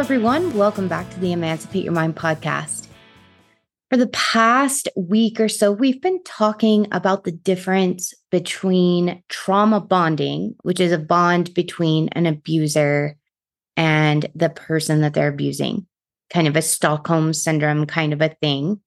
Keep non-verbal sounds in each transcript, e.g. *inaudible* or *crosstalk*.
Everyone. Welcome back to the Emancipate Your Mind podcast. For the past week or so, we've been talking about the difference between trauma bonding, which is a bond between an abuser and the person that they're abusing, kind of a Stockholm syndrome kind of a thing,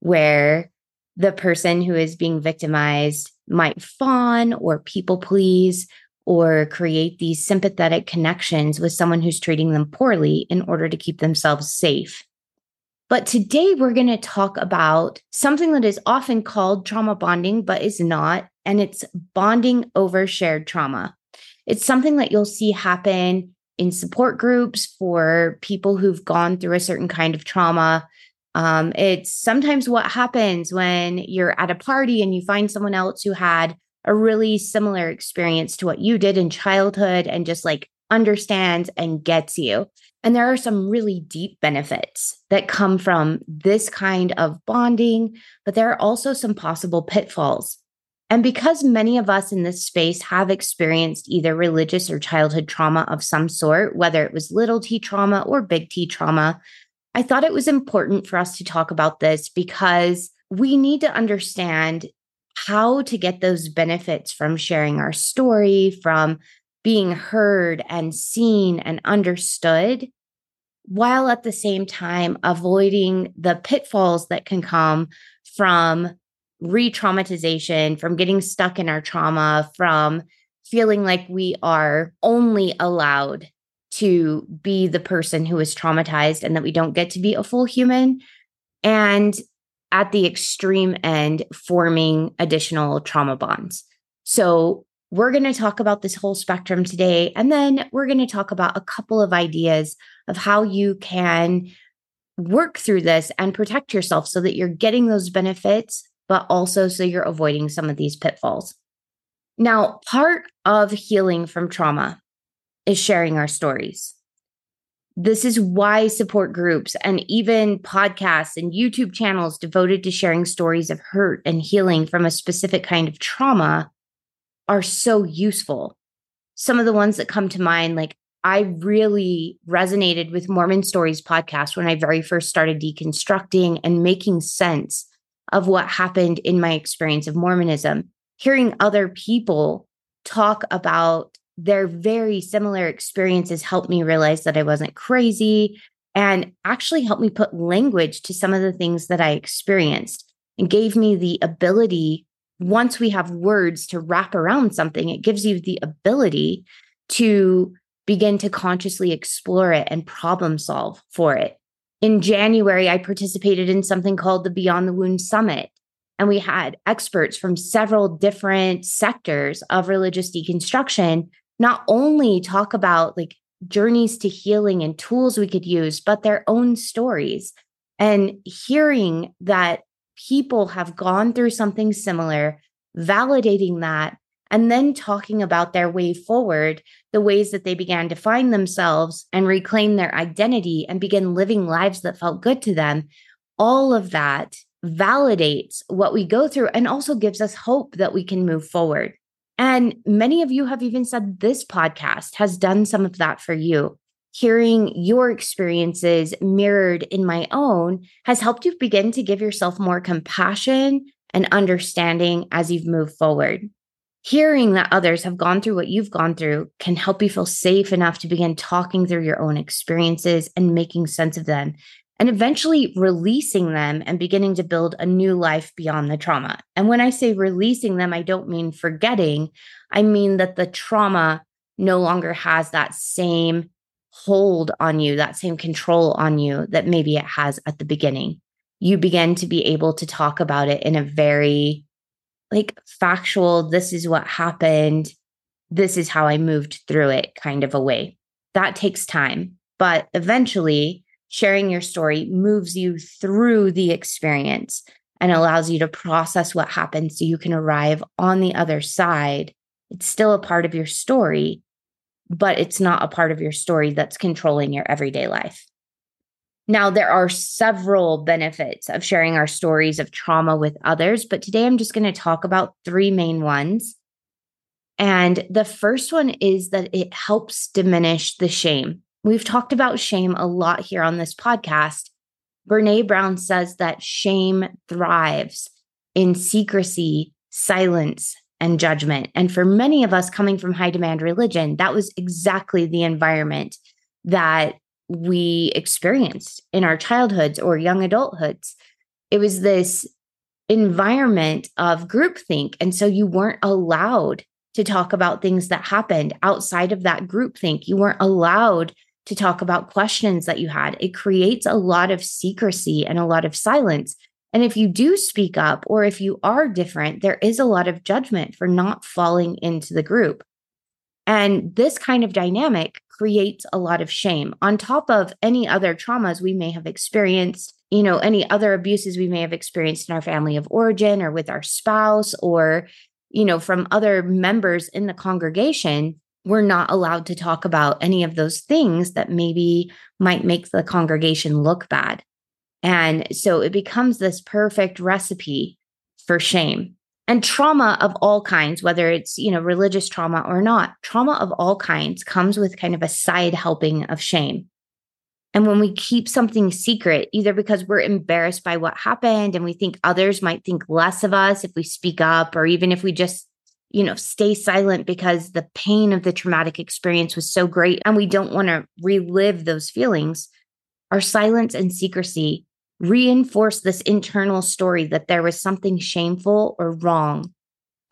where the person who is being victimized might fawn or people please or create these sympathetic connections with someone who's treating them poorly in order to keep themselves safe. But today we're going to talk about something that is often called trauma bonding, but is not, and it's bonding over shared trauma. It's something that you'll see happen in support groups for people who've gone through a certain kind of trauma. Um, it's sometimes what happens when you're at a party and you find someone else who had a really similar experience to what you did in childhood and just like understands and gets you. And there are some really deep benefits that come from this kind of bonding, but there are also some possible pitfalls. And because many of us in this space have experienced either religious or childhood trauma of some sort, whether it was little t trauma or big T trauma, I thought it was important for us to talk about this because we need to understand how to get those benefits from sharing our story, from being heard and seen and understood, while at the same time avoiding the pitfalls that can come from re traumatization, from getting stuck in our trauma, from feeling like we are only allowed to be the person who is traumatized and that we don't get to be a full human. And at the extreme end forming additional trauma bonds. So, we're going to talk about this whole spectrum today. And then we're going to talk about a couple of ideas of how you can work through this and protect yourself so that you're getting those benefits, but also so you're avoiding some of these pitfalls. Now, part of healing from trauma is sharing our stories. This is why support groups and even podcasts and YouTube channels devoted to sharing stories of hurt and healing from a specific kind of trauma are so useful. Some of the ones that come to mind, like I really resonated with Mormon Stories podcast when I very first started deconstructing and making sense of what happened in my experience of Mormonism. Hearing other people talk about their very similar experiences helped me realize that I wasn't crazy and actually helped me put language to some of the things that I experienced and gave me the ability. Once we have words to wrap around something, it gives you the ability to begin to consciously explore it and problem solve for it. In January, I participated in something called the Beyond the Wound Summit. And we had experts from several different sectors of religious deconstruction not only talk about like journeys to healing and tools we could use, but their own stories. And hearing that people have gone through something similar, validating that, and then talking about their way forward, the ways that they began to find themselves and reclaim their identity and begin living lives that felt good to them. All of that validates what we go through and also gives us hope that we can move forward. And many of you have even said this podcast has done some of that for you. Hearing your experiences mirrored in my own has helped you begin to give yourself more compassion and understanding as you've moved forward. Hearing that others have gone through what you've gone through can help you feel safe enough to begin talking through your own experiences and making sense of them and eventually releasing them and beginning to build a new life beyond the trauma. And when I say releasing them, I don't mean forgetting, I mean that the trauma no longer has that same hold on you, that same control on you that maybe it has at the beginning. You begin to be able to talk about it in a very like factual, this is what happened, this is how I moved through it kind of a way. That takes time, but eventually sharing your story moves you through the experience and allows you to process what happened so you can arrive on the other side. It's still a part of your story, but it's not a part of your story that's controlling your everyday life. Now, there are several benefits of sharing our stories of trauma with others, but today I'm just going to talk about three main ones. And the first one is that it helps diminish the shame. We've talked about shame a lot here on this podcast. Brene Brown says that shame thrives in secrecy, silence, and judgment. And for many of us coming from high demand religion, that was exactly the environment that we experienced in our childhoods or young adulthoods. It was this environment of groupthink. And so you weren't allowed to talk about things that happened outside of that groupthink. You weren't allowed to talk about questions that you had. It creates a lot of secrecy and a lot of silence. And if you do speak up or if you are different, there is a lot of judgment for not falling into the group. And this kind of dynamic creates a lot of shame on top of any other traumas we may have experienced, you know, any other abuses we may have experienced in our family of origin or with our spouse or, you know, from other members in the congregation. We're not allowed to talk about any of those things that maybe might make the congregation look bad. And so it becomes this perfect recipe for shame and trauma of all kinds whether it's you know religious trauma or not trauma of all kinds comes with kind of a side helping of shame and when we keep something secret either because we're embarrassed by what happened and we think others might think less of us if we speak up or even if we just you know stay silent because the pain of the traumatic experience was so great and we don't want to relive those feelings our silence and secrecy reinforce this internal story that there was something shameful or wrong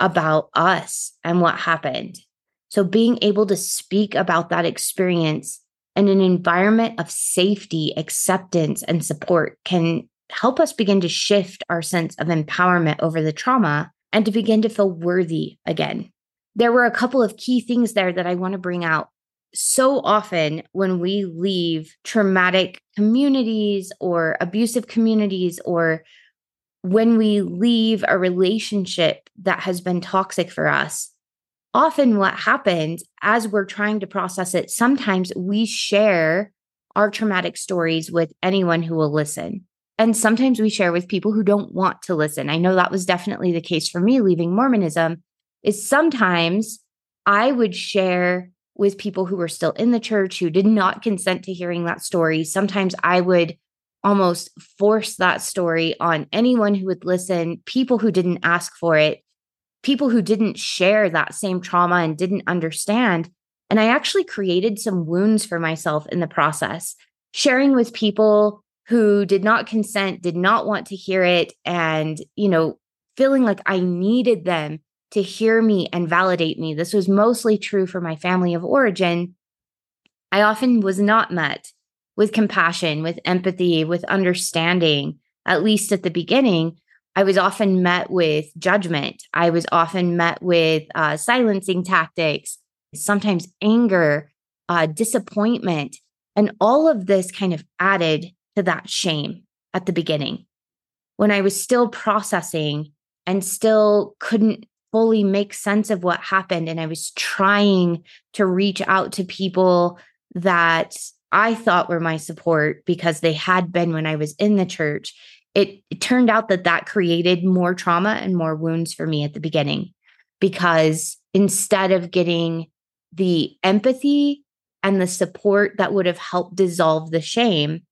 about us and what happened. So, being able to speak about that experience in an environment of safety, acceptance, and support can help us begin to shift our sense of empowerment over the trauma and to begin to feel worthy again. There were a couple of key things there that I want to bring out so often when we leave traumatic communities or abusive communities or when we leave a relationship that has been toxic for us, often what happens as we're trying to process it, sometimes we share our traumatic stories with anyone who will listen. And sometimes we share with people who don't want to listen. I know that was definitely the case for me leaving Mormonism, is sometimes I would share with people who were still in the church who did not consent to hearing that story. Sometimes I would almost force that story on anyone who would listen, people who didn't ask for it, people who didn't share that same trauma and didn't understand. And I actually created some wounds for myself in the process, sharing with people who did not consent, did not want to hear it, and, you know, feeling like I needed them to hear me and validate me. This was mostly true for my family of origin. I often was not met with compassion, with empathy, with understanding, at least at the beginning. I was often met with judgment. I was often met with uh, silencing tactics, sometimes anger, uh, disappointment. And all of this kind of added to that shame at the beginning when I was still processing and still couldn't fully make sense of what happened. And I was trying to reach out to people that I thought were my support because they had been when I was in the church. It, it turned out that that created more trauma and more wounds for me at the beginning because instead of getting the empathy and the support that would have helped dissolve the shame,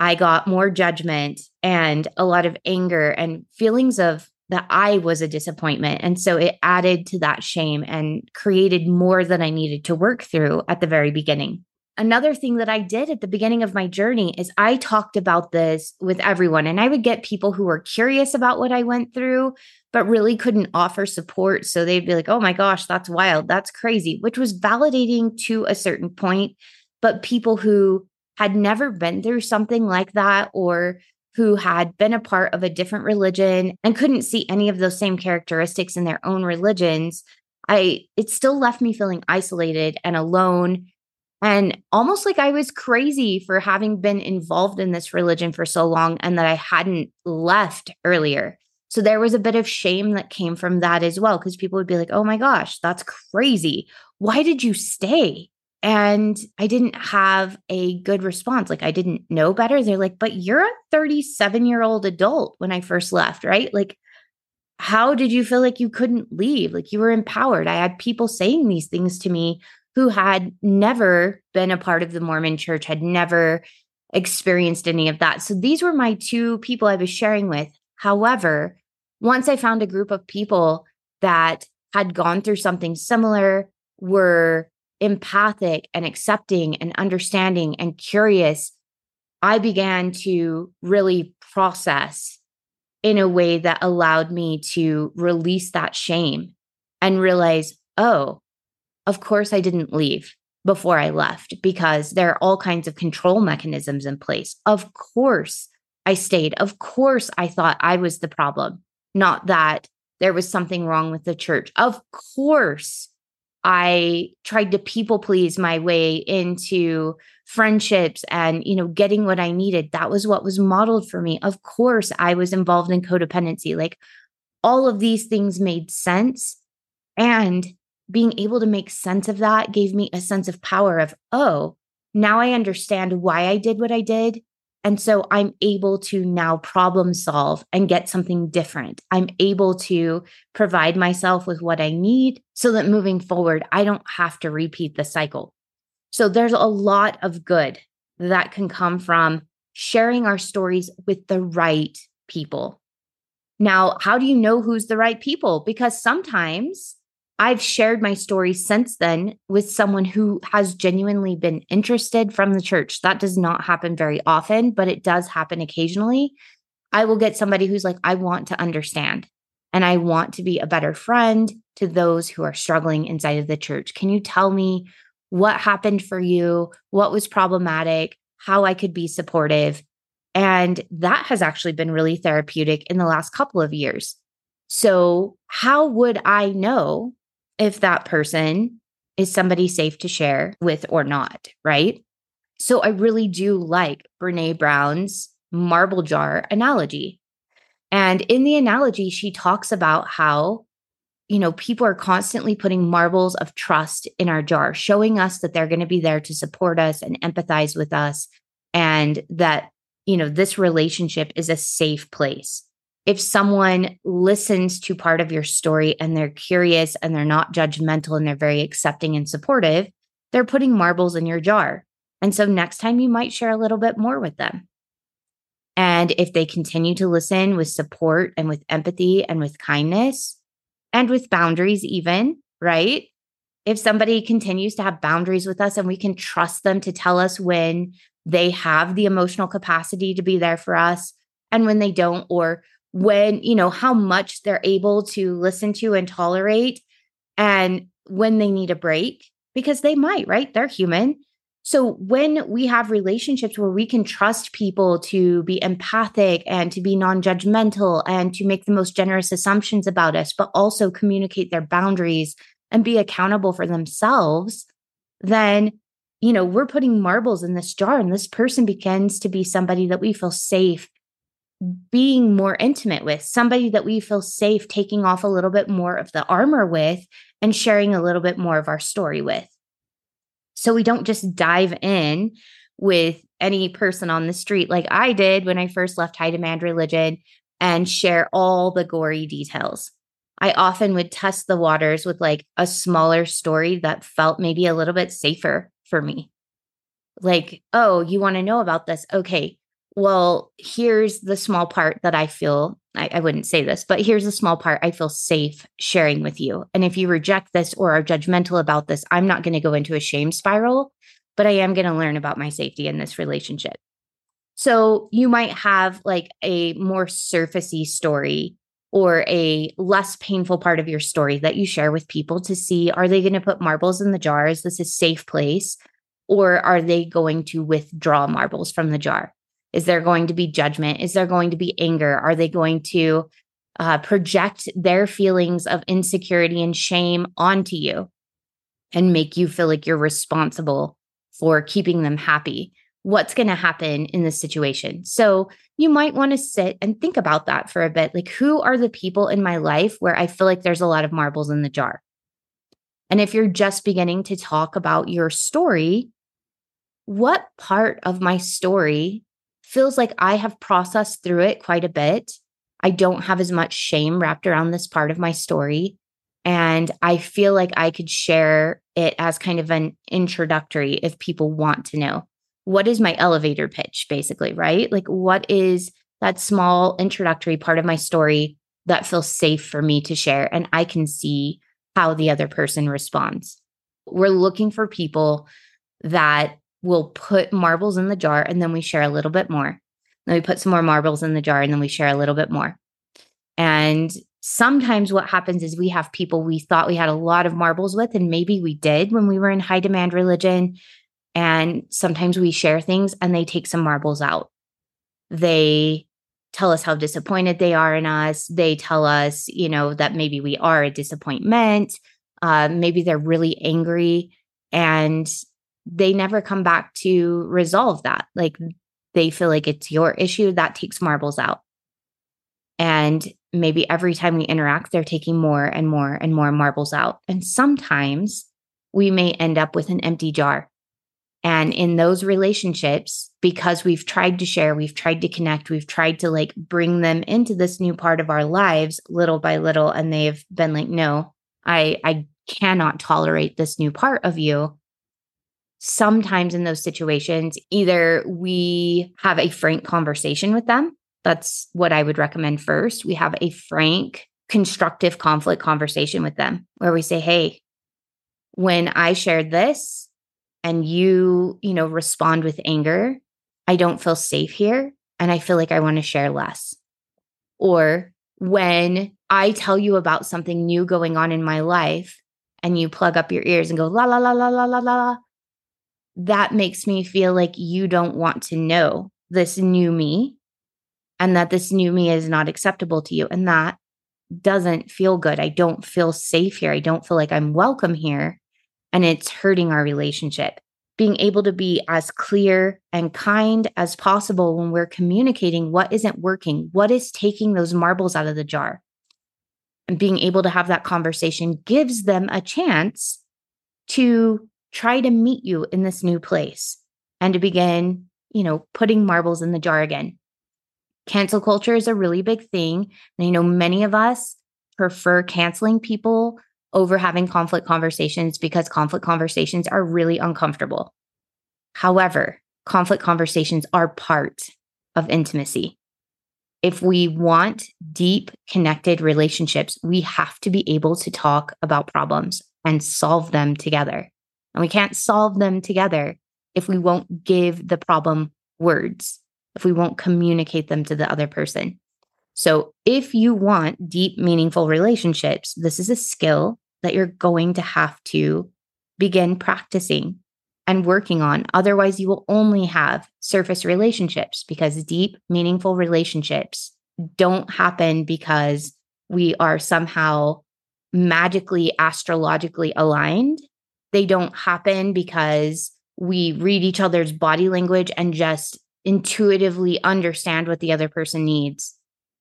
I got more judgment and a lot of anger and feelings of that I was a disappointment. And so it added to that shame and created more than I needed to work through at the very beginning. Another thing that I did at the beginning of my journey is I talked about this with everyone, and I would get people who were curious about what I went through, but really couldn't offer support. So they'd be like, oh my gosh, that's wild. That's crazy, which was validating to a certain point. But people who had never been through something like that or who had been a part of a different religion and couldn't see any of those same characteristics in their own religions, I it still left me feeling isolated and alone and almost like I was crazy for having been involved in this religion for so long and that I hadn't left earlier. So there was a bit of shame that came from that as well because people would be like, "Oh my gosh, that's crazy. Why did you stay?" And I didn't have a good response. Like I didn't know better. They're like, "But you're a 37-year-old adult when I first left, right?" Like how did you feel like you couldn't leave? Like you were empowered. I had people saying these things to me who had never been a part of the Mormon church, had never experienced any of that. So these were my two people I was sharing with. However, once I found a group of people that had gone through something similar, were empathic and accepting and understanding and curious, I began to really process in a way that allowed me to release that shame and realize, oh, of course I didn't leave before I left because there are all kinds of control mechanisms in place. Of course I stayed. Of course I thought I was the problem, not that there was something wrong with the church. Of course I tried to people please my way into friendships and you know getting what I needed. That was what was modeled for me. Of course I was involved in codependency. Like all of these things made sense and being able to make sense of that gave me a sense of power of, oh, now I understand why I did what I did. And so I'm able to now problem solve and get something different. I'm able to provide myself with what I need so that moving forward, I don't have to repeat the cycle. So there's a lot of good that can come from sharing our stories with the right people. Now, how do you know who's the right people? Because sometimes I've shared my story since then with someone who has genuinely been interested from the church. That does not happen very often, but it does happen occasionally. I will get somebody who's like, I want to understand and I want to be a better friend to those who are struggling inside of the church. Can you tell me what happened for you? What was problematic? How I could be supportive? And that has actually been really therapeutic in the last couple of years. So, how would I know if that person is somebody safe to share with or not, right? So I really do like Brene Brown's marble jar analogy. And in the analogy, she talks about how, you know, people are constantly putting marbles of trust in our jar, showing us that they're going to be there to support us and empathize with us, and that, you know, this relationship is a safe place if someone listens to part of your story and they're curious and they're not judgmental and they're very accepting and supportive, they're putting marbles in your jar. And so next time you might share a little bit more with them. And if they continue to listen with support and with empathy and with kindness and with boundaries, even, right? If somebody continues to have boundaries with us and we can trust them to tell us when they have the emotional capacity to be there for us and when they don't, or when, you know, how much they're able to listen to and tolerate and when they need a break, because they might, right? They're human. So when we have relationships where we can trust people to be empathic and to be non judgmental and to make the most generous assumptions about us, but also communicate their boundaries and be accountable for themselves, then, you know, we're putting marbles in this jar and this person begins to be somebody that we feel safe being more intimate with, somebody that we feel safe taking off a little bit more of the armor with and sharing a little bit more of our story with. So we don't just dive in with any person on the street like I did when I first left high demand religion and share all the gory details. I often would test the waters with like a smaller story that felt maybe a little bit safer for me. Like, oh, you want to know about this? Okay, well, here's the small part that I feel I, I, wouldn't say this, but here's the small part I feel safe sharing with you. And if you reject this or are judgmental about this, I'm not going to go into a shame spiral, but I am going to learn about my safety in this relationship. So you might have like a more surfacey story or a less painful part of your story that you share with people to see are they going to put marbles in the jar? Is this a safe place? Or are they going to withdraw marbles from the jar? Is there going to be judgment? Is there going to be anger? Are they going to uh, project their feelings of insecurity and shame onto you and make you feel like you're responsible for keeping them happy? What's going to happen in this situation? So, you might want to sit and think about that for a bit. Like, who are the people in my life where I feel like there's a lot of marbles in the jar? And if you're just beginning to talk about your story, what part of my story feels like I have processed through it quite a bit? I don't have as much shame wrapped around this part of my story. And I feel like I could share it as kind of an introductory if people want to know what is my elevator pitch, basically, right? Like, what is that small introductory part of my story that feels safe for me to share? And I can see how the other person responds. We're looking for people that will put marbles in the jar and then we share a little bit more. Then we put some more marbles in the jar and then we share a little bit more. And sometimes what happens is we have people we thought we had a lot of marbles with, and maybe we did when we were in high demand religion. And sometimes we share things and they take some marbles out. They tell us how disappointed they are in us. They tell us, you know, that maybe we are a disappointment. Uh, maybe they're really angry and they never come back to resolve that. Like they feel like it's your issue that takes marbles out. And maybe every time we interact, they're taking more and more and more marbles out. And sometimes we may end up with an empty jar and in those relationships, because we've tried to share, we've tried to connect, we've tried to like bring them into this new part of our lives little by little. And they've been like, no, I, I cannot tolerate this new part of you. Sometimes in those situations, either we have a frank conversation with them. That's what I would recommend first. We have a frank, constructive conflict conversation with them where we say, hey, when I shared this, and you, you know, respond with anger, I don't feel safe here and I feel like I want to share less. Or when I tell you about something new going on in my life and you plug up your ears and go la la la la la la la, that makes me feel like you don't want to know this new me and that this new me is not acceptable to you. And that doesn't feel good. I don't feel safe here. I don't feel like I'm welcome here and it's hurting our relationship. Being able to be as clear and kind as possible when we're communicating what isn't working, what is taking those marbles out of the jar. And being able to have that conversation gives them a chance to try to meet you in this new place and to begin, you know, putting marbles in the jar again. Cancel culture is a really big thing. And I know many of us prefer canceling people over having conflict conversations because conflict conversations are really uncomfortable. However, conflict conversations are part of intimacy. If we want deep, connected relationships, we have to be able to talk about problems and solve them together. And we can't solve them together if we won't give the problem words, if we won't communicate them to the other person. So, if you want deep, meaningful relationships, this is a skill that you're going to have to begin practicing and working on. Otherwise, you will only have surface relationships because deep, meaningful relationships don't happen because we are somehow magically astrologically aligned. They don't happen because we read each other's body language and just intuitively understand what the other person needs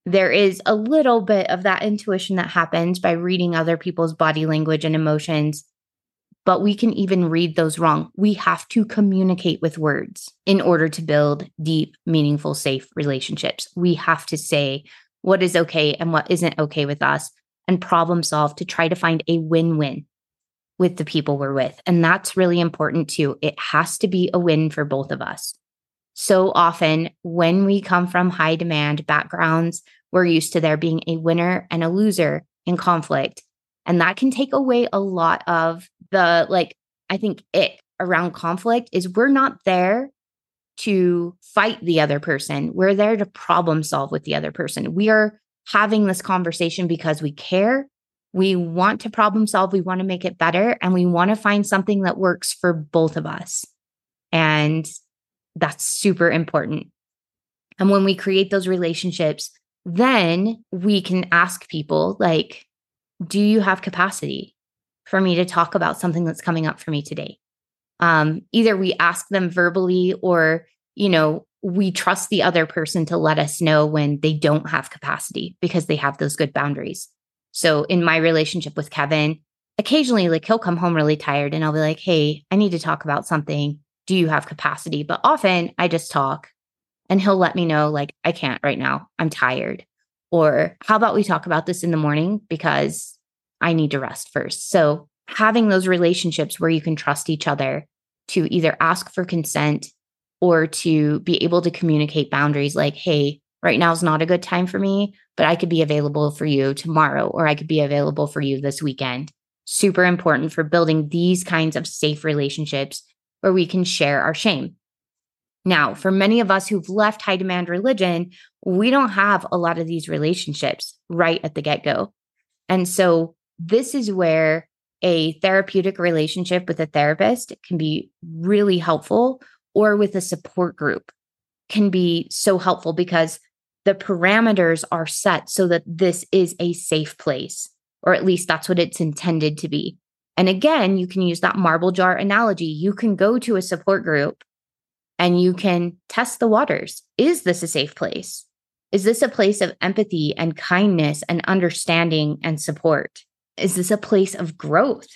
there is a little bit of that intuition that happens by reading other people's body language and emotions, but we can even read those wrong. We have to communicate with words in order to build deep, meaningful, safe relationships. We have to say what is okay and what isn't okay with us and problem solve to try to find a win win with the people we're with. And that's really important too. It has to be a win for both of us. So often, when we come from high demand backgrounds, we're used to there being a winner and a loser in conflict. And that can take away a lot of the, like, I think it around conflict is we're not there to fight the other person. We're there to problem solve with the other person. We are having this conversation because we care. We want to problem solve. We want to make it better. And we want to find something that works for both of us. And that's super important. And when we create those relationships, then we can ask people, like, do you have capacity for me to talk about something that's coming up for me today? Um, either we ask them verbally or, you know, we trust the other person to let us know when they don't have capacity because they have those good boundaries. So in my relationship with Kevin, occasionally like he'll come home really tired and I'll be like, "Hey, I need to talk about something. Do you have capacity?" But often I just talk and he'll let me know like, "I can't right now. I'm tired." Or, "How about we talk about this in the morning because I need to rest first. So having those relationships where you can trust each other to either ask for consent or to be able to communicate boundaries like, hey, right now is not a good time for me, but I could be available for you tomorrow, or I could be available for you this weekend. Super important for building these kinds of safe relationships where we can share our shame. Now, for many of us who've left high demand religion, we don't have a lot of these relationships right at the get go. And so, this is where a therapeutic relationship with a therapist can be really helpful or with a support group can be so helpful because the parameters are set so that this is a safe place, or at least that's what it's intended to be. And again, you can use that marble jar analogy. You can go to a support group and you can test the waters. Is this a safe place? Is this a place of empathy and kindness and understanding and support? Is this a place of growth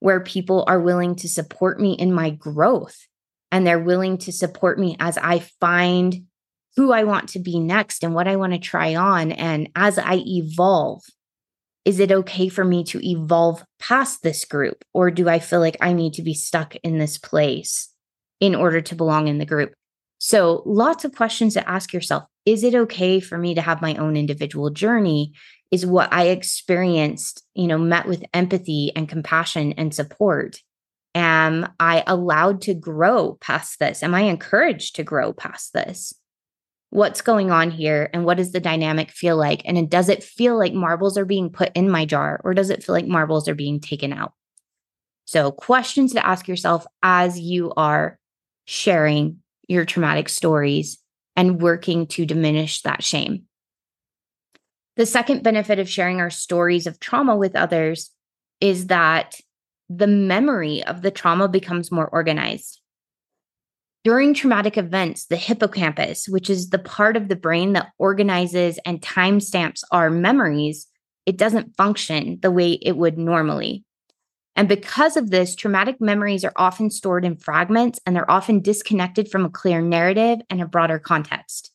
where people are willing to support me in my growth and they're willing to support me as I find who I want to be next and what I want to try on? And as I evolve, is it okay for me to evolve past this group? Or do I feel like I need to be stuck in this place in order to belong in the group? So, lots of questions to ask yourself. Is it okay for me to have my own individual journey? is what I experienced, you know, met with empathy and compassion and support. Am I allowed to grow past this? Am I encouraged to grow past this? What's going on here and what does the dynamic feel like? And does it feel like marbles are being put in my jar or does it feel like marbles are being taken out? So, questions to ask yourself as you are sharing your traumatic stories and working to diminish that shame. The second benefit of sharing our stories of trauma with others is that the memory of the trauma becomes more organized. During traumatic events, the hippocampus, which is the part of the brain that organizes and timestamps our memories, it doesn't function the way it would normally. And because of this, traumatic memories are often stored in fragments and they're often disconnected from a clear narrative and a broader context.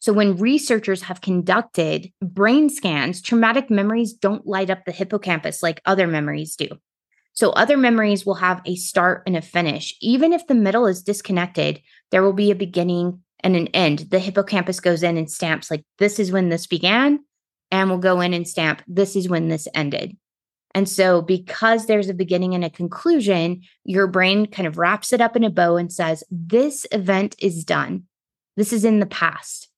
So, when researchers have conducted brain scans, traumatic memories don't light up the hippocampus like other memories do. So, other memories will have a start and a finish. Even if the middle is disconnected, there will be a beginning and an end. The hippocampus goes in and stamps, like, this is when this began, and will go in and stamp, this is when this ended. And so, because there's a beginning and a conclusion, your brain kind of wraps it up in a bow and says, This event is done. This is in the past.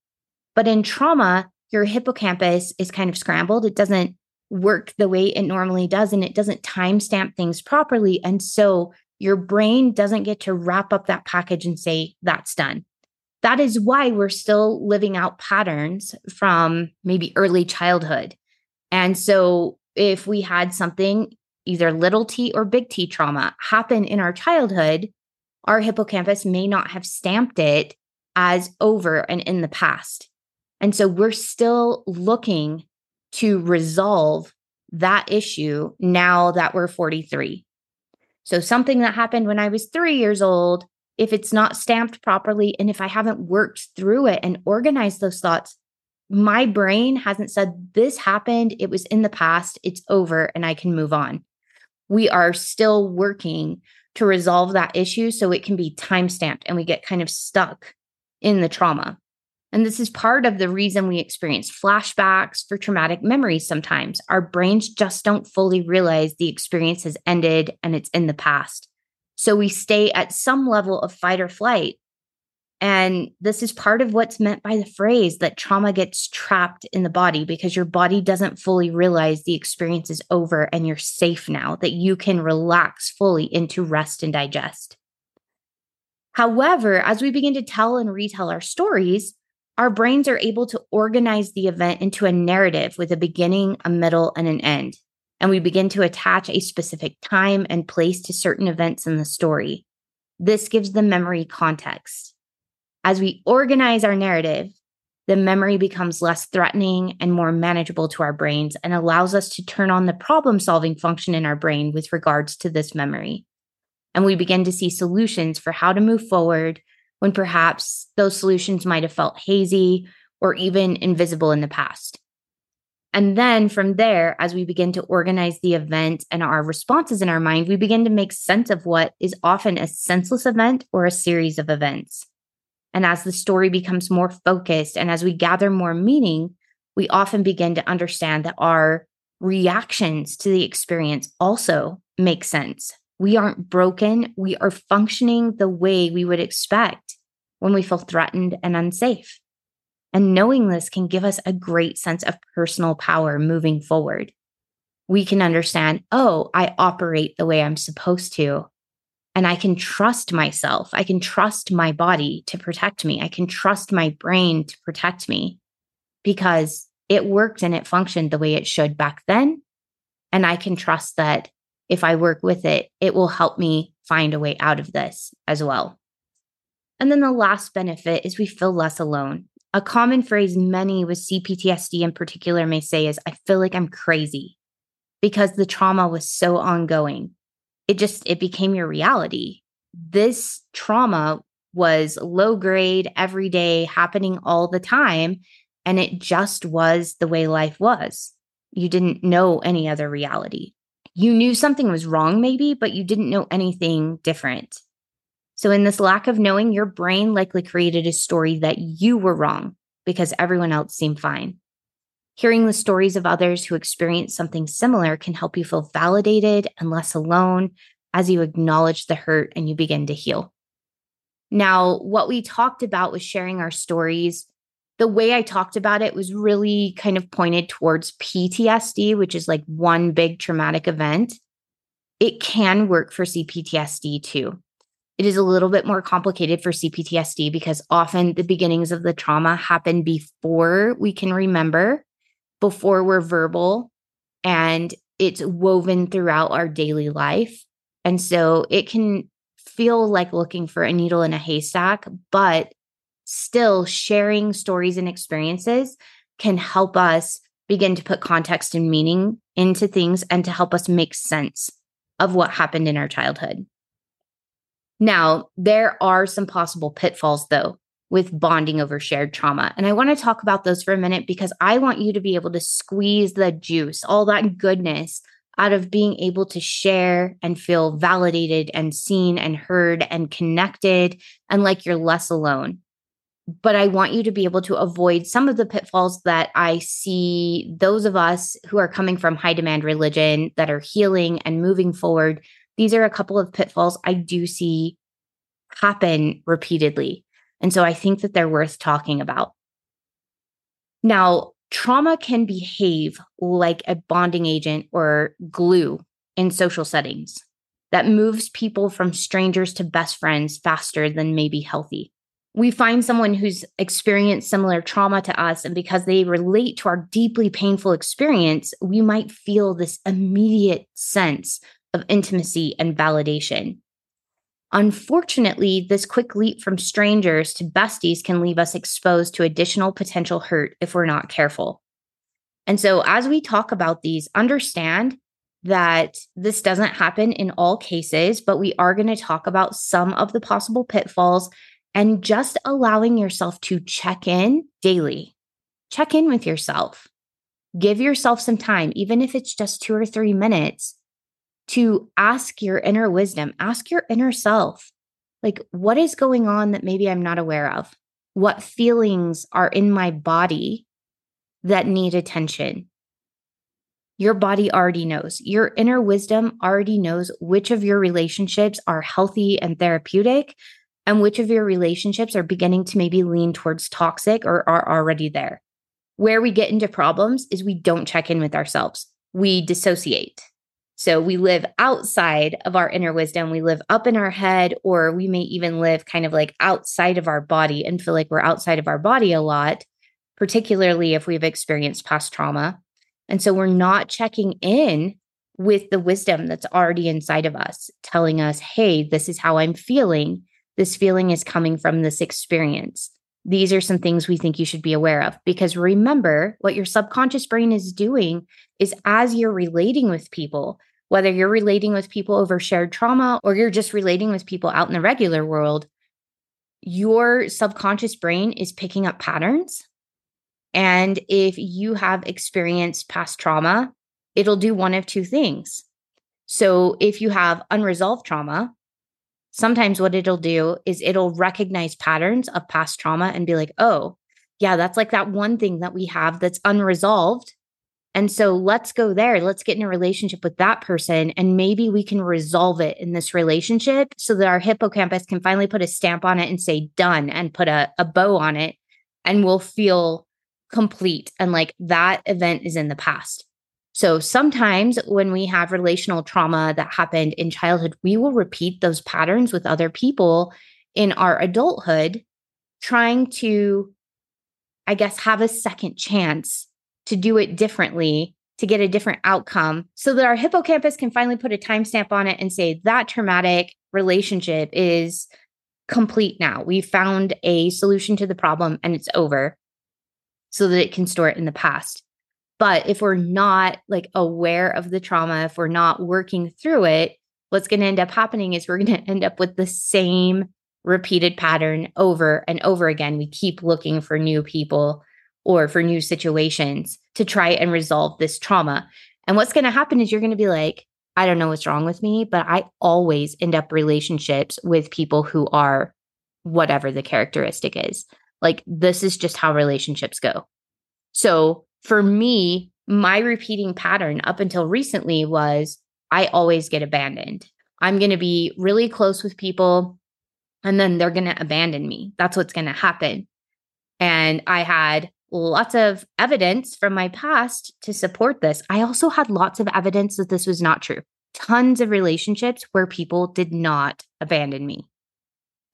But in trauma, your hippocampus is kind of scrambled. It doesn't work the way it normally does, and it doesn't timestamp things properly. And so your brain doesn't get to wrap up that package and say, that's done. That is why we're still living out patterns from maybe early childhood. And so if we had something, either little t or big T trauma, happen in our childhood, our hippocampus may not have stamped it as over and in the past. And so we're still looking to resolve that issue now that we're 43. So, something that happened when I was three years old, if it's not stamped properly, and if I haven't worked through it and organized those thoughts, my brain hasn't said, This happened. It was in the past. It's over, and I can move on. We are still working to resolve that issue so it can be time stamped and we get kind of stuck in the trauma. And this is part of the reason we experience flashbacks for traumatic memories sometimes. Our brains just don't fully realize the experience has ended and it's in the past. So we stay at some level of fight or flight. And this is part of what's meant by the phrase that trauma gets trapped in the body because your body doesn't fully realize the experience is over and you're safe now, that you can relax fully into rest and digest. However, as we begin to tell and retell our stories, our brains are able to organize the event into a narrative with a beginning, a middle, and an end. And we begin to attach a specific time and place to certain events in the story. This gives the memory context. As we organize our narrative, the memory becomes less threatening and more manageable to our brains and allows us to turn on the problem solving function in our brain with regards to this memory. And we begin to see solutions for how to move forward when perhaps those solutions might have felt hazy or even invisible in the past. And then from there, as we begin to organize the event and our responses in our mind, we begin to make sense of what is often a senseless event or a series of events. And as the story becomes more focused and as we gather more meaning, we often begin to understand that our reactions to the experience also make sense. We aren't broken. We are functioning the way we would expect when we feel threatened and unsafe. And knowing this can give us a great sense of personal power moving forward. We can understand, oh, I operate the way I'm supposed to and I can trust myself. I can trust my body to protect me. I can trust my brain to protect me because it worked and it functioned the way it should back then. And I can trust that if I work with it, it will help me find a way out of this as well. And then the last benefit is we feel less alone. A common phrase many with CPTSD in particular may say is, I feel like I'm crazy because the trauma was so ongoing it just it became your reality this trauma was low grade every day happening all the time and it just was the way life was you didn't know any other reality you knew something was wrong maybe but you didn't know anything different so in this lack of knowing your brain likely created a story that you were wrong because everyone else seemed fine Hearing the stories of others who experienced something similar can help you feel validated and less alone as you acknowledge the hurt and you begin to heal. Now, what we talked about was sharing our stories. The way I talked about it was really kind of pointed towards PTSD, which is like one big traumatic event. It can work for CPTSD too. It is a little bit more complicated for CPTSD because often the beginnings of the trauma happen before we can remember before we're verbal and it's woven throughout our daily life. And so it can feel like looking for a needle in a haystack, but still sharing stories and experiences can help us begin to put context and meaning into things and to help us make sense of what happened in our childhood. Now, there are some possible pitfalls, though, with bonding over shared trauma. And I want to talk about those for a minute because I want you to be able to squeeze the juice, all that goodness out of being able to share and feel validated and seen and heard and connected and like you're less alone. But I want you to be able to avoid some of the pitfalls that I see those of us who are coming from high demand religion that are healing and moving forward. These are a couple of pitfalls I do see happen repeatedly. And so I think that they're worth talking about. Now, trauma can behave like a bonding agent or glue in social settings that moves people from strangers to best friends faster than maybe healthy. We find someone who's experienced similar trauma to us, and because they relate to our deeply painful experience, we might feel this immediate sense of intimacy and validation. Unfortunately, this quick leap from strangers to besties can leave us exposed to additional potential hurt if we're not careful. And so, as we talk about these, understand that this doesn't happen in all cases, but we are going to talk about some of the possible pitfalls and just allowing yourself to check in daily. Check in with yourself. Give yourself some time, even if it's just two or three minutes, to ask your inner wisdom, ask your inner self, like, what is going on that maybe I'm not aware of? What feelings are in my body that need attention? Your body already knows. Your inner wisdom already knows which of your relationships are healthy and therapeutic and which of your relationships are beginning to maybe lean towards toxic or are already there. Where we get into problems is we don't check in with ourselves, we dissociate So we live outside of our inner wisdom. We live up in our head, or we may even live kind of like outside of our body and feel like we're outside of our body a lot, particularly if we've experienced past trauma. And so we're not checking in with the wisdom that's already inside of us, telling us, hey, this is how I'm feeling. This feeling is coming from this experience. These are some things we think you should be aware of. Because remember, what your subconscious brain is doing is as you're relating with people, whether you're relating with people over shared trauma or you're just relating with people out in the regular world, your subconscious brain is picking up patterns. And if you have experienced past trauma, it'll do one of two things. So if you have unresolved trauma, sometimes what it'll do is it'll recognize patterns of past trauma and be like, oh, yeah, that's like that one thing that we have that's unresolved. And so let's go there. Let's get in a relationship with that person. And maybe we can resolve it in this relationship so that our hippocampus can finally put a stamp on it and say done and put a, a bow on it. And we'll feel complete and like that event is in the past. So sometimes when we have relational trauma that happened in childhood, we will repeat those patterns with other people in our adulthood, trying to, I guess, have a second chance to do it differently to get a different outcome so that our hippocampus can finally put a timestamp on it and say that traumatic relationship is complete now. We found a solution to the problem and it's over so that it can store it in the past. But if we're not like aware of the trauma, if we're not working through it, what's going to end up happening is we're going *laughs* to end up with the same repeated pattern over and over again. We keep looking for new people or for new situations to try and resolve this trauma. And what's going to happen is you're going to be like, I don't know what's wrong with me, but I always end up relationships with people who are whatever the characteristic is. Like, this is just how relationships go. So, for me, my repeating pattern up until recently was I always get abandoned. I'm going to be really close with people and then they're going to abandon me. That's what's going to happen. And I had lots of evidence from my past to support this. I also had lots of evidence that this was not true. Tons of relationships where people did not abandon me.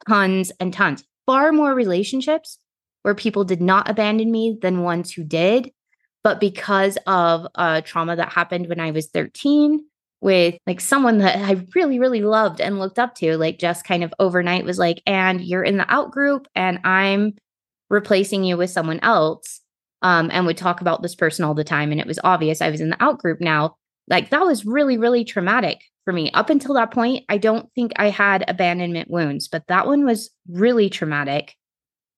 Tons and tons. Far more relationships where people did not abandon me than ones who did. But because of a trauma that happened when I was 13 with like someone that I really, really loved and looked up to, like just kind of overnight was like, and you're in the out group and I'm replacing you with someone else. Um, and would talk about this person all the time. And it was obvious I was in the out group now. Like that was really, really traumatic for me. Up until that point, I don't think I had abandonment wounds, but that one was really traumatic.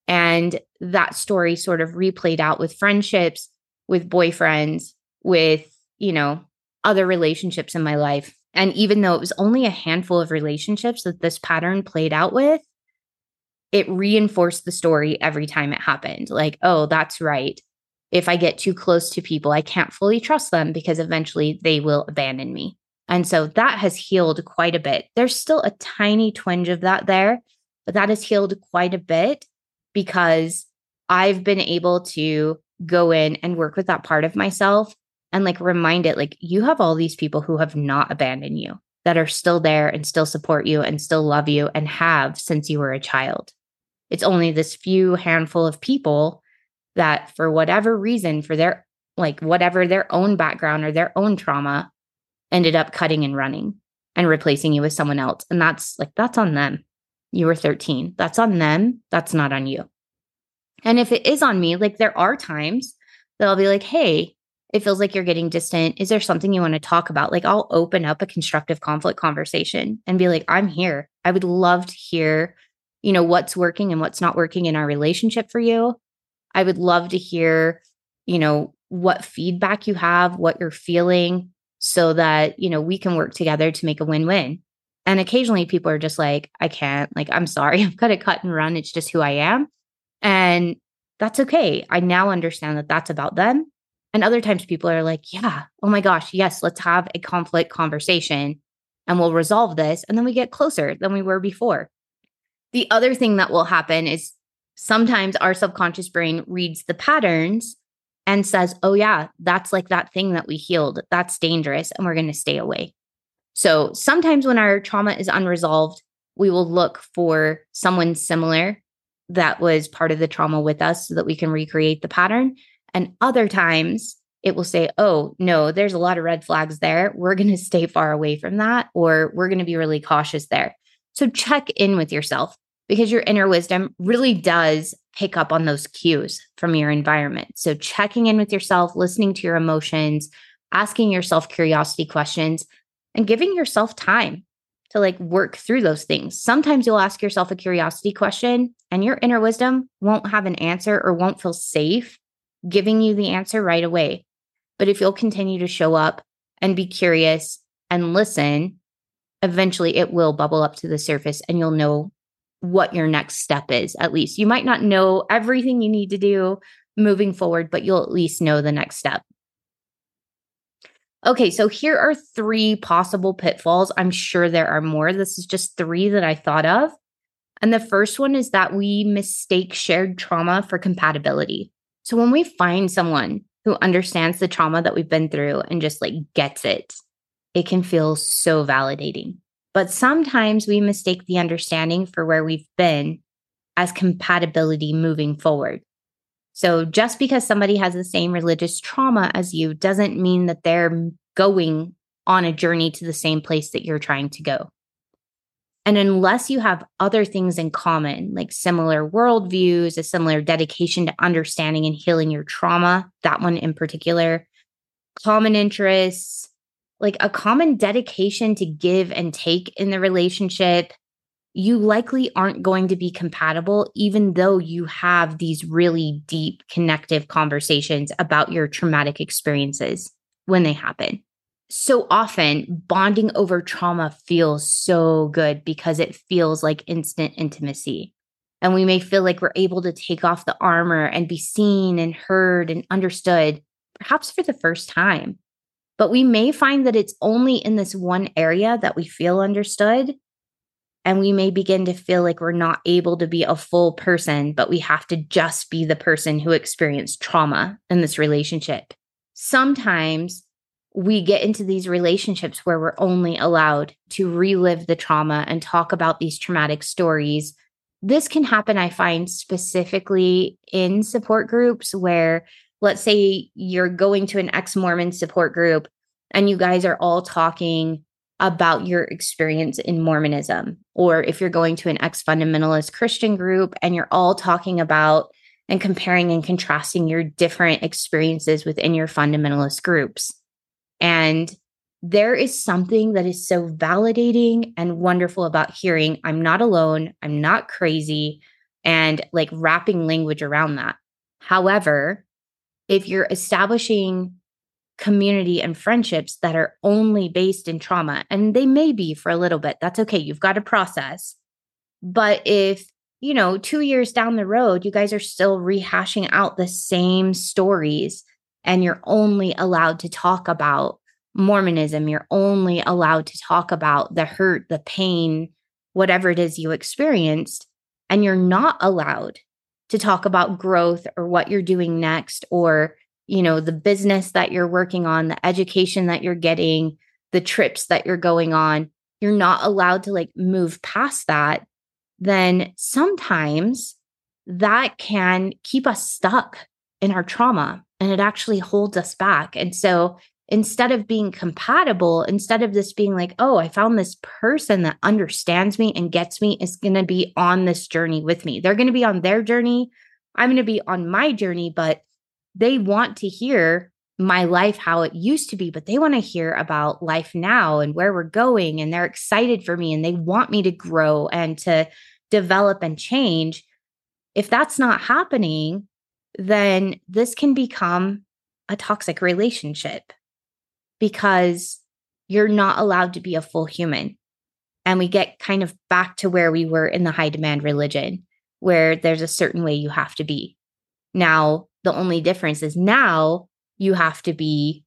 And that story sort of replayed out with friendships with boyfriends, with, you know, other relationships in my life. And even though it was only a handful of relationships that this pattern played out with, it reinforced the story every time it happened. Like, oh, that's right. If I get too close to people, I can't fully trust them because eventually they will abandon me. And so that has healed quite a bit. There's still a tiny twinge of that there, but that has healed quite a bit because I've been able to go in and work with that part of myself and like remind it like you have all these people who have not abandoned you that are still there and still support you and still love you and have since you were a child. It's only this few handful of people that for whatever reason for their like whatever their own background or their own trauma ended up cutting and running and replacing you with someone else and that's like that's on them. You were 13. That's on them. That's not on you. And if it is on me, like there are times that I'll be like, hey, it feels like you're getting distant. Is there something you want to talk about? Like I'll open up a constructive conflict conversation and be like, I'm here. I would love to hear, you know, what's working and what's not working in our relationship for you. I would love to hear, you know, what feedback you have, what you're feeling so that, you know, we can work together to make a win-win. And occasionally people are just like, I can't, like, I'm sorry, *laughs* I've got to cut and run. It's just who I am. And that's okay. I now understand that that's about them. And other times people are like, yeah, oh my gosh, yes, let's have a conflict conversation and we'll resolve this. And then we get closer than we were before. The other thing that will happen is sometimes our subconscious brain reads the patterns and says, oh, yeah, that's like that thing that we healed. That's dangerous. And we're going to stay away. So sometimes when our trauma is unresolved, we will look for someone similar that was part of the trauma with us so that we can recreate the pattern. And other times it will say, oh, no, there's a lot of red flags there. We're going *laughs* to stay far away from that, or we're going to be really cautious there. So check in with yourself because your inner wisdom really does pick up on those cues from your environment. So checking in with yourself, listening to your emotions, asking yourself curiosity questions, and giving yourself time to like work through those things. Sometimes you'll ask yourself a curiosity question and your inner wisdom won't have an answer or won't feel safe giving you the answer right away. But if you'll continue to show up and be curious and listen, eventually it will bubble up to the surface and you'll know what your next step is. At least you might not know everything you need to do moving forward, but you'll at least know the next step. Okay, so here are three possible pitfalls. I'm sure there are more. This is just three that I thought of. And the first one is that we mistake shared trauma for compatibility. So when we find someone who understands the trauma that we've been through and just like gets it, it can feel so validating. But sometimes we mistake the understanding for where we've been as compatibility moving forward. So just because somebody has the same religious trauma as you doesn't mean that they're going on a journey to the same place that you're trying to go. And unless you have other things in common, like similar worldviews, a similar dedication to understanding and healing your trauma, that one in particular, common interests, like a common dedication to give and take in the relationship, you likely aren't going to be compatible, even though you have these really deep connective conversations about your traumatic experiences when they happen so often bonding over trauma feels so good because it feels like instant intimacy. And we may feel like we're able to take off the armor and be seen and heard and understood, perhaps for the first time. But we may find that it's only in this one area that we feel understood. And we may begin to feel like we're not able to be a full person, but we have to just be the person who experienced trauma in this relationship. Sometimes we get into these relationships where we're only allowed to relive the trauma and talk about these traumatic stories. This can happen, I find, specifically in support groups where, let's say, you're going to an ex Mormon support group and you guys are all talking about your experience in Mormonism. Or if you're going to an ex fundamentalist Christian group and you're all talking about and comparing and contrasting your different experiences within your fundamentalist groups and there is something that is so validating and wonderful about hearing, I'm not alone, I'm not crazy, and like wrapping language around that. However, if you're establishing community and friendships that are only based in trauma, and they may be for a little bit, that's okay. You've got to process. But if, you know, two years down the road, you guys are still rehashing out the same stories and you're only allowed to talk about Mormonism. You're only allowed to talk about the hurt, the pain, whatever it is you experienced. And you're not allowed to talk about growth or what you're doing next or, you know, the business that you're working on, the education that you're getting, the trips that you're going on. You're not allowed to like move past that. Then sometimes that can keep us stuck in our trauma and it actually holds us back. And so instead of being compatible, instead of this being like, oh, I found this person that understands me and gets me, is going to be on this journey with me. They're going to be on their journey. I'm going to be on my journey, but they want to hear my life how it used to be, but they want to hear about life now and where we're going. And they're excited for me and they want me to grow and to develop and change. If that's not happening, then this can become a toxic relationship because you're not allowed to be a full human. And we get kind of back to where we were in the high demand religion, where there's a certain way you have to be. Now, the only difference is now you have to be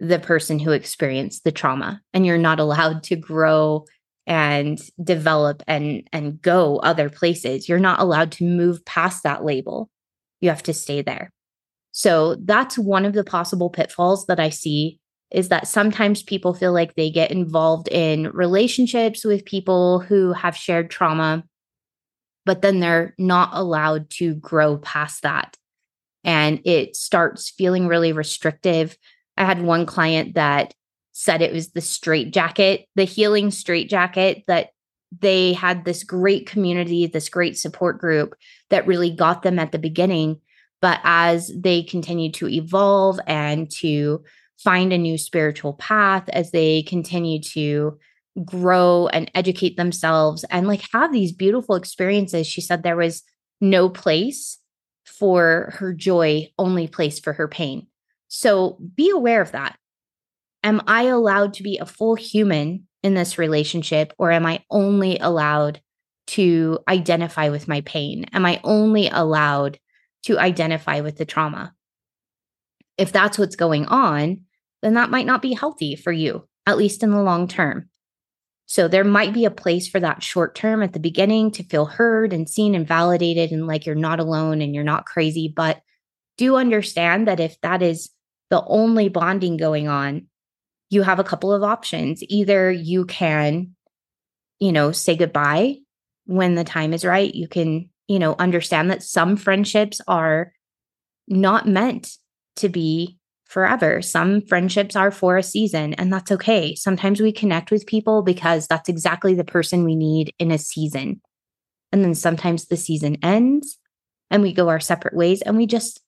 the person who experienced the trauma and you're not allowed to grow and develop and and go other places you're not allowed to move past that label you have to stay there. So that's one of the possible pitfalls that I see is that sometimes people feel like they get involved in relationships with people who have shared trauma, but then they're not allowed to grow past that. And it starts feeling really restrictive. I had one client that said it was the straight jacket, the healing straight jacket that they had this great community, this great support group that really got them at the beginning. But as they continued to evolve and to find a new spiritual path, as they continue to grow and educate themselves and like have these beautiful experiences, she said there was no place for her joy, only place for her pain. So be aware of that. Am I allowed to be a full human in this relationship, or am I only allowed to identify with my pain? Am I only allowed to identify with the trauma? If that's what's going on, then that might not be healthy for you, at least in the long term. So there might be a place for that short term at the beginning to feel heard and seen and validated and like you're not alone and you're not crazy. But do understand that if that is the only bonding going on, you have a couple of options. Either you can, you know, say goodbye when the time is right. You can, you know, understand that some friendships are not meant to be forever. Some friendships are for a season, and that's okay. Sometimes we connect with people because that's exactly the person we need in a season. And then sometimes the season ends and we go our separate ways and we just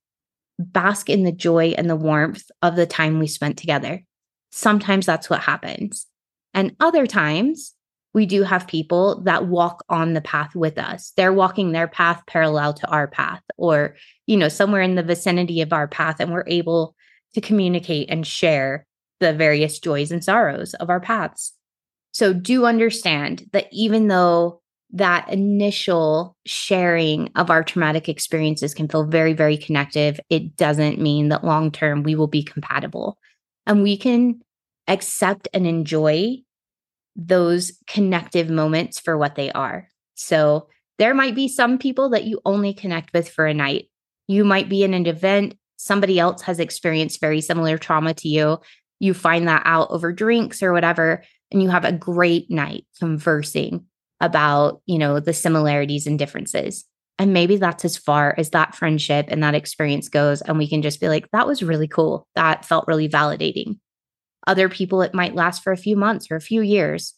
bask in the joy and the warmth of the time we spent together. Sometimes that's what happens. And other times, we do have people that walk on the path with us. They're walking their path parallel to our path or, you know, somewhere in the vicinity of our path and we're able to communicate and share the various joys and sorrows of our paths. So do understand that even though that initial sharing of our traumatic experiences can feel very, very connective, it doesn't mean that long term we will be compatible and we can accept and enjoy those connective moments for what they are. So there might be some people that you only connect with for a night. You might be in an event, somebody else has experienced very similar trauma to you. You find that out over drinks or whatever, and you have a great night conversing about, you know, the similarities and differences. And maybe that's as far as that friendship and that experience goes. And we can just be like, that was really cool. That felt really validating. Other people, it might last for a few months or a few years.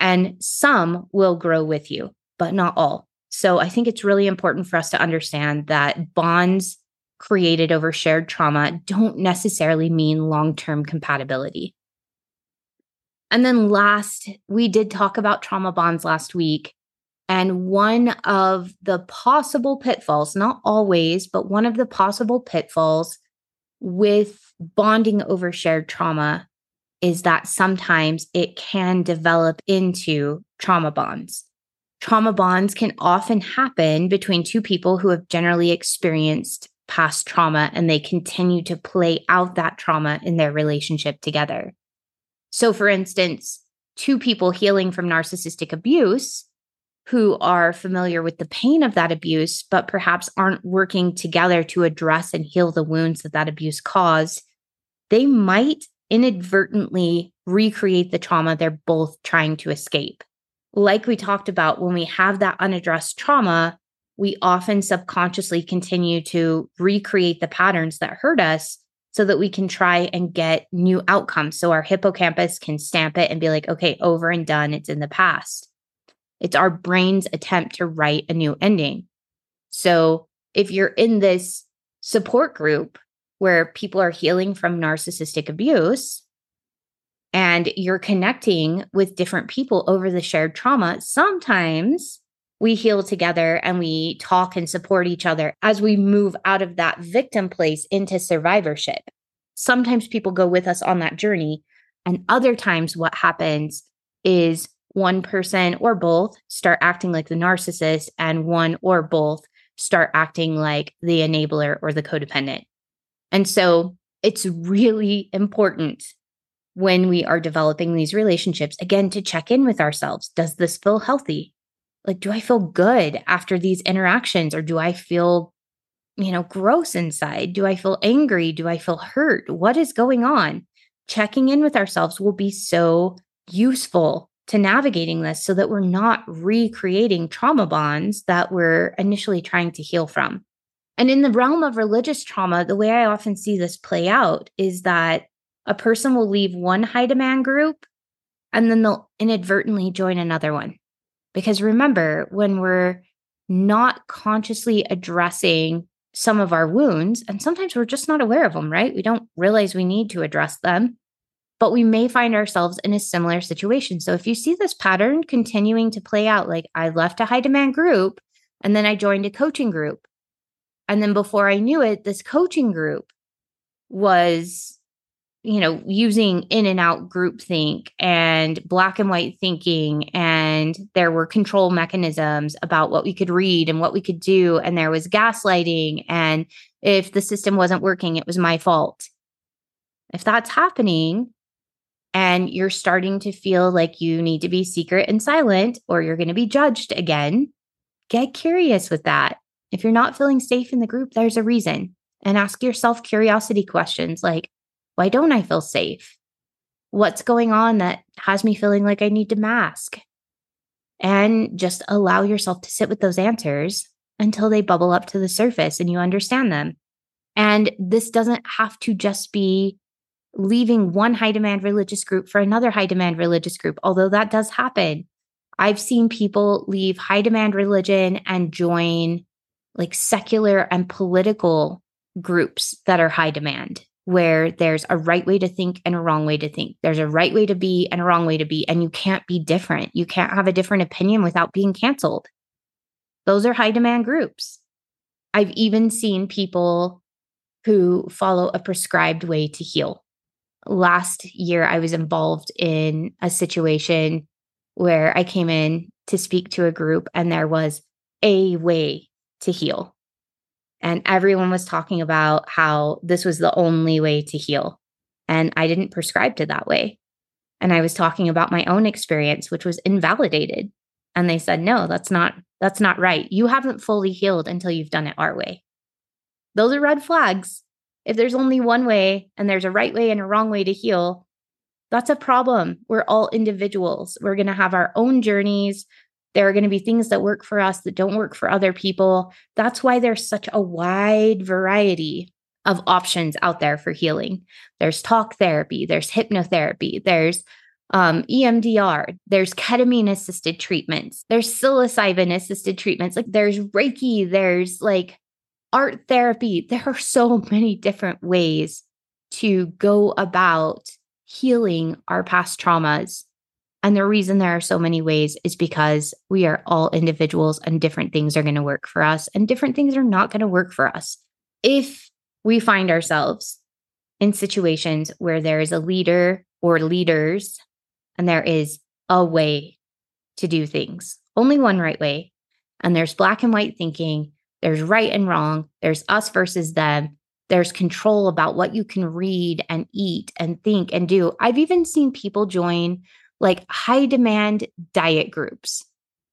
And some will grow with you, but not all. So I think it's really important for us to understand that bonds created over shared trauma don't necessarily mean long term compatibility. And then last, we did talk about trauma bonds last week. And one of the possible pitfalls, not always, but one of the possible pitfalls with bonding over shared trauma is that sometimes it can develop into trauma bonds. Trauma bonds can often happen between two people who have generally experienced past trauma and they continue to play out that trauma in their relationship together. So, for instance, two people healing from narcissistic abuse who are familiar with the pain of that abuse, but perhaps aren't working together to address and heal the wounds that that abuse caused, they might inadvertently recreate the trauma they're both trying to escape. Like we talked about, when we have that unaddressed trauma, we often subconsciously continue to recreate the patterns that hurt us so that we can try and get new outcomes. So our hippocampus can stamp it and be like, okay, over and done, it's in the past. It's our brain's attempt to write a new ending. So if you're in this support group where people are healing from narcissistic abuse and you're connecting with different people over the shared trauma, sometimes we heal together and we talk and support each other as we move out of that victim place into survivorship. Sometimes people go with us on that journey. And other times, what happens is one person or both start acting like the narcissist, and one or both start acting like the enabler or the codependent. And so it's really important when we are developing these relationships, again, to check in with ourselves. Does this feel healthy? Like, do I feel good after these interactions or do I feel, you know, gross inside? Do I feel angry? Do I feel hurt? What is going on? checking in with ourselves will be so useful to navigating this so that we're not recreating trauma bonds that we're initially trying to heal from. And in the realm of religious trauma, the way I often see this play out is that a person will leave one high demand group and then they'll inadvertently join another one. Because remember, when we're not consciously addressing some of our wounds, and sometimes we're just not aware of them, right? We don't realize we need to address them, but we may find ourselves in a similar situation. So if you see this pattern continuing to play out, like I left a high demand group and then I joined a coaching group. And then before I knew it, this coaching group was you know, using in and out group think and black and white thinking. And there were control mechanisms about what we could read and what we could do. And there was gaslighting. And if the system wasn't working, it was my fault. If that's happening and you're starting to feel like you need to be secret and silent or you're going to be judged again, get curious with that. If you're not feeling safe in the group, there's a reason. And ask yourself curiosity questions like, why don't I feel safe? What's going on that has me feeling like I need to mask? And just allow yourself to sit with those answers until they bubble up to the surface and you understand them. And this doesn't have to just be leaving one high demand religious group for another high demand religious group, although that does happen. I've seen people leave high demand religion and join like secular and political groups that are high demand where there's a right way to think and a wrong way to think. There's a right way to be and a wrong way to be, and you can't be different. You can't have a different opinion without being canceled. Those are high demand groups. I've even seen people who follow a prescribed way to heal. Last year, I was involved in a situation where I came in to speak to a group, and there was a way to heal and everyone was talking about how this was the only way to heal. And I didn't prescribe to that way. And I was talking about my own experience, which was invalidated. And they said, no, that's not, that's not right. You haven't fully healed until you've done it our way. Those are red flags. If there's only one way and there's a right way and a wrong way to heal, that's a problem. We're all individuals. We're going to have our own journeys. There are going to be things that work for us that don't work for other people. That's why there's such a wide variety of options out there for healing. There's talk therapy, there's hypnotherapy, there's um, EMDR, there's ketamine assisted treatments, there's psilocybin assisted treatments, like there's Reiki, there's like art therapy. *laughs* There are so many different ways to go about healing our past traumas and the reason there are so many ways is because we are all individuals and different things are going to work for us and different things are not going to work for us. If we find ourselves in situations where there is a leader or leaders and there is a way to do things, only one right way, and there's black and white thinking, there's right and wrong, there's us versus them, there's control about what you can read and eat and think and do. I've even seen people join like high demand diet groups,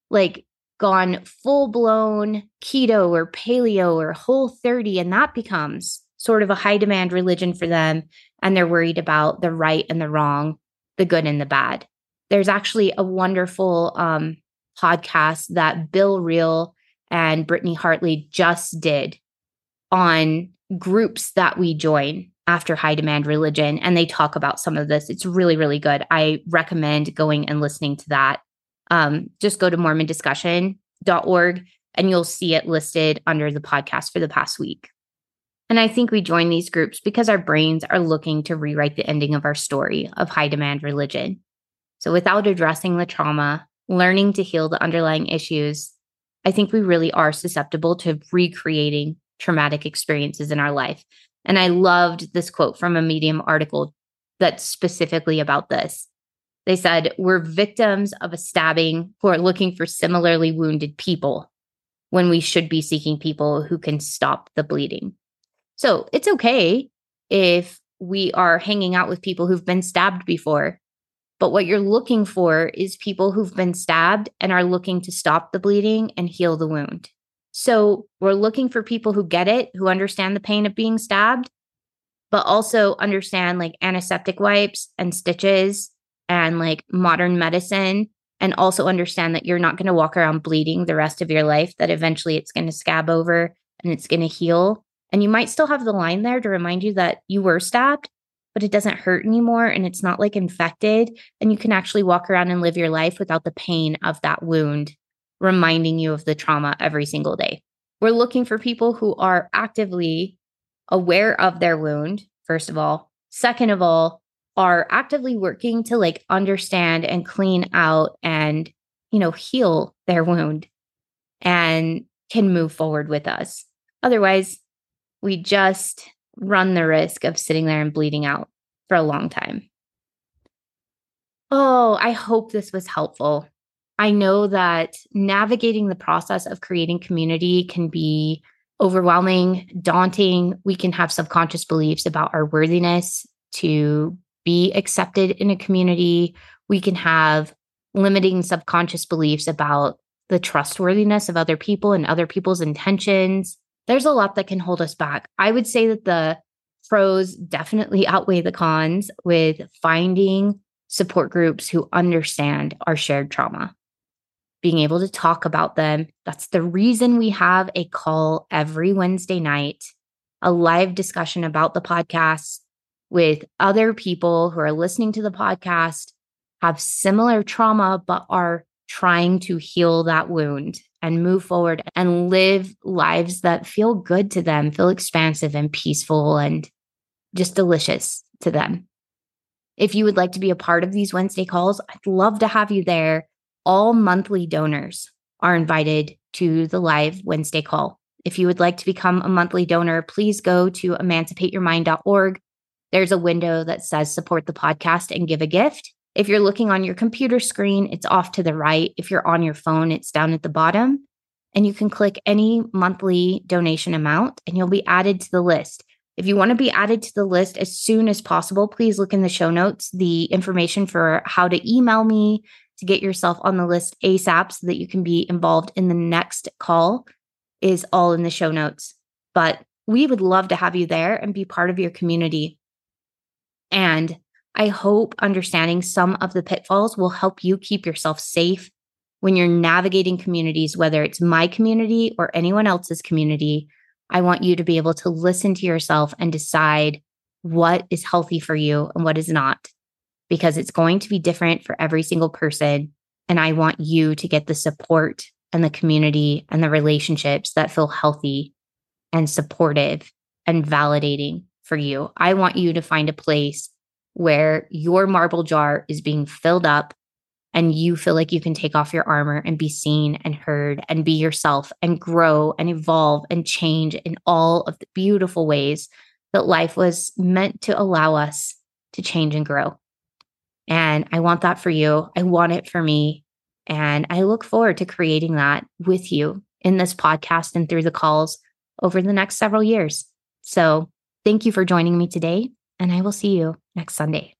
like gone full blown keto or paleo or whole 30. And that becomes sort of a high demand religion for them. And they're worried about the right and the wrong, the good and the bad. There's actually a wonderful um, podcast that Bill Reel and Brittany Hartley just did on groups that we join after high demand religion and they talk about some of this. It's really really good. I recommend going and listening to that. Um, just go to mormondiscussion.org and you'll see it listed under the podcast for the past week. And i think we join these groups because our brains are looking to rewrite the ending of our story of high demand religion. So without addressing the trauma learning to heal the underlying issues i think we really are susceptible to recreating traumatic experiences in our life and I loved this quote from a Medium article that's specifically about this. They said, We're victims of a stabbing who are looking for similarly wounded people when we should be seeking people who can stop the bleeding. So it's okay if we are hanging out with people who've been stabbed before. But what you're looking for is people who've been stabbed and are looking to stop the bleeding and heal the wound. So we're looking for people who get it, who understand the pain of being stabbed, but also understand like antiseptic wipes and stitches and like modern medicine and also understand that you're not going to walk around bleeding the rest of your life that eventually it's going to scab over and it's going to heal. And you might still have the line there to remind you that you were stabbed but it doesn't hurt anymore and it's not like infected and you can actually walk around and live your life without the pain of that wound reminding you of the trauma every single day we're looking for people who are actively aware of their wound first of all second of all are actively working to like understand and clean out and, you know, heal their wound and can move forward with us. Otherwise, we just run the risk of sitting there and bleeding out for a long time. Oh, I hope this was helpful. I know that navigating the process of creating community can be overwhelming, daunting. We can have subconscious beliefs about our worthiness to be accepted in a community. We can have limiting subconscious beliefs about the trustworthiness of other people and other people's intentions. There's a lot that can hold us back. I would say that the pros definitely outweigh the cons with finding support groups who understand our shared trauma, being able to talk about them. That's the reason we have a call every Wednesday night, a live discussion about the podcast, with other people who are listening to the podcast, have similar trauma, but are trying to heal that wound and move forward and live lives that feel good to them, feel expansive and peaceful and just delicious to them. If you would like to be a part of these Wednesday calls, I'd love to have you there. All monthly donors are invited to the live Wednesday call. If you would like to become a monthly donor, please go to emancipateyourmind.org there's a window that says support the podcast and give a gift. If you're looking on your computer screen, it's off to the right. If you're on your phone, it's down at the bottom. And you can click any monthly donation amount and you'll be added to the list. If you want to be added to the list as soon as possible, please look in the show notes. The information for how to email me to get yourself on the list ASAP so that you can be involved in the next call is all in the show notes. But we would love to have you there and be part of your community. And I hope understanding some of the pitfalls will help you keep yourself safe when you're navigating communities, whether it's my community or anyone else's community. I want you to be able to listen to yourself and decide what is healthy for you and what is not, because it's going to be different for every single person. And I want you to get the support and the community and the relationships that feel healthy and supportive and validating for you. I want you to find a place where your marble jar is being filled up and you feel like you can take off your armor and be seen and heard and be yourself and grow and evolve and change in all of the beautiful ways that life was meant to allow us to change and grow. And I want that for you. I want it for me. And I look forward to creating that with you in this podcast and through the calls over the next several years. So Thank you for joining me today, and I will see you next Sunday.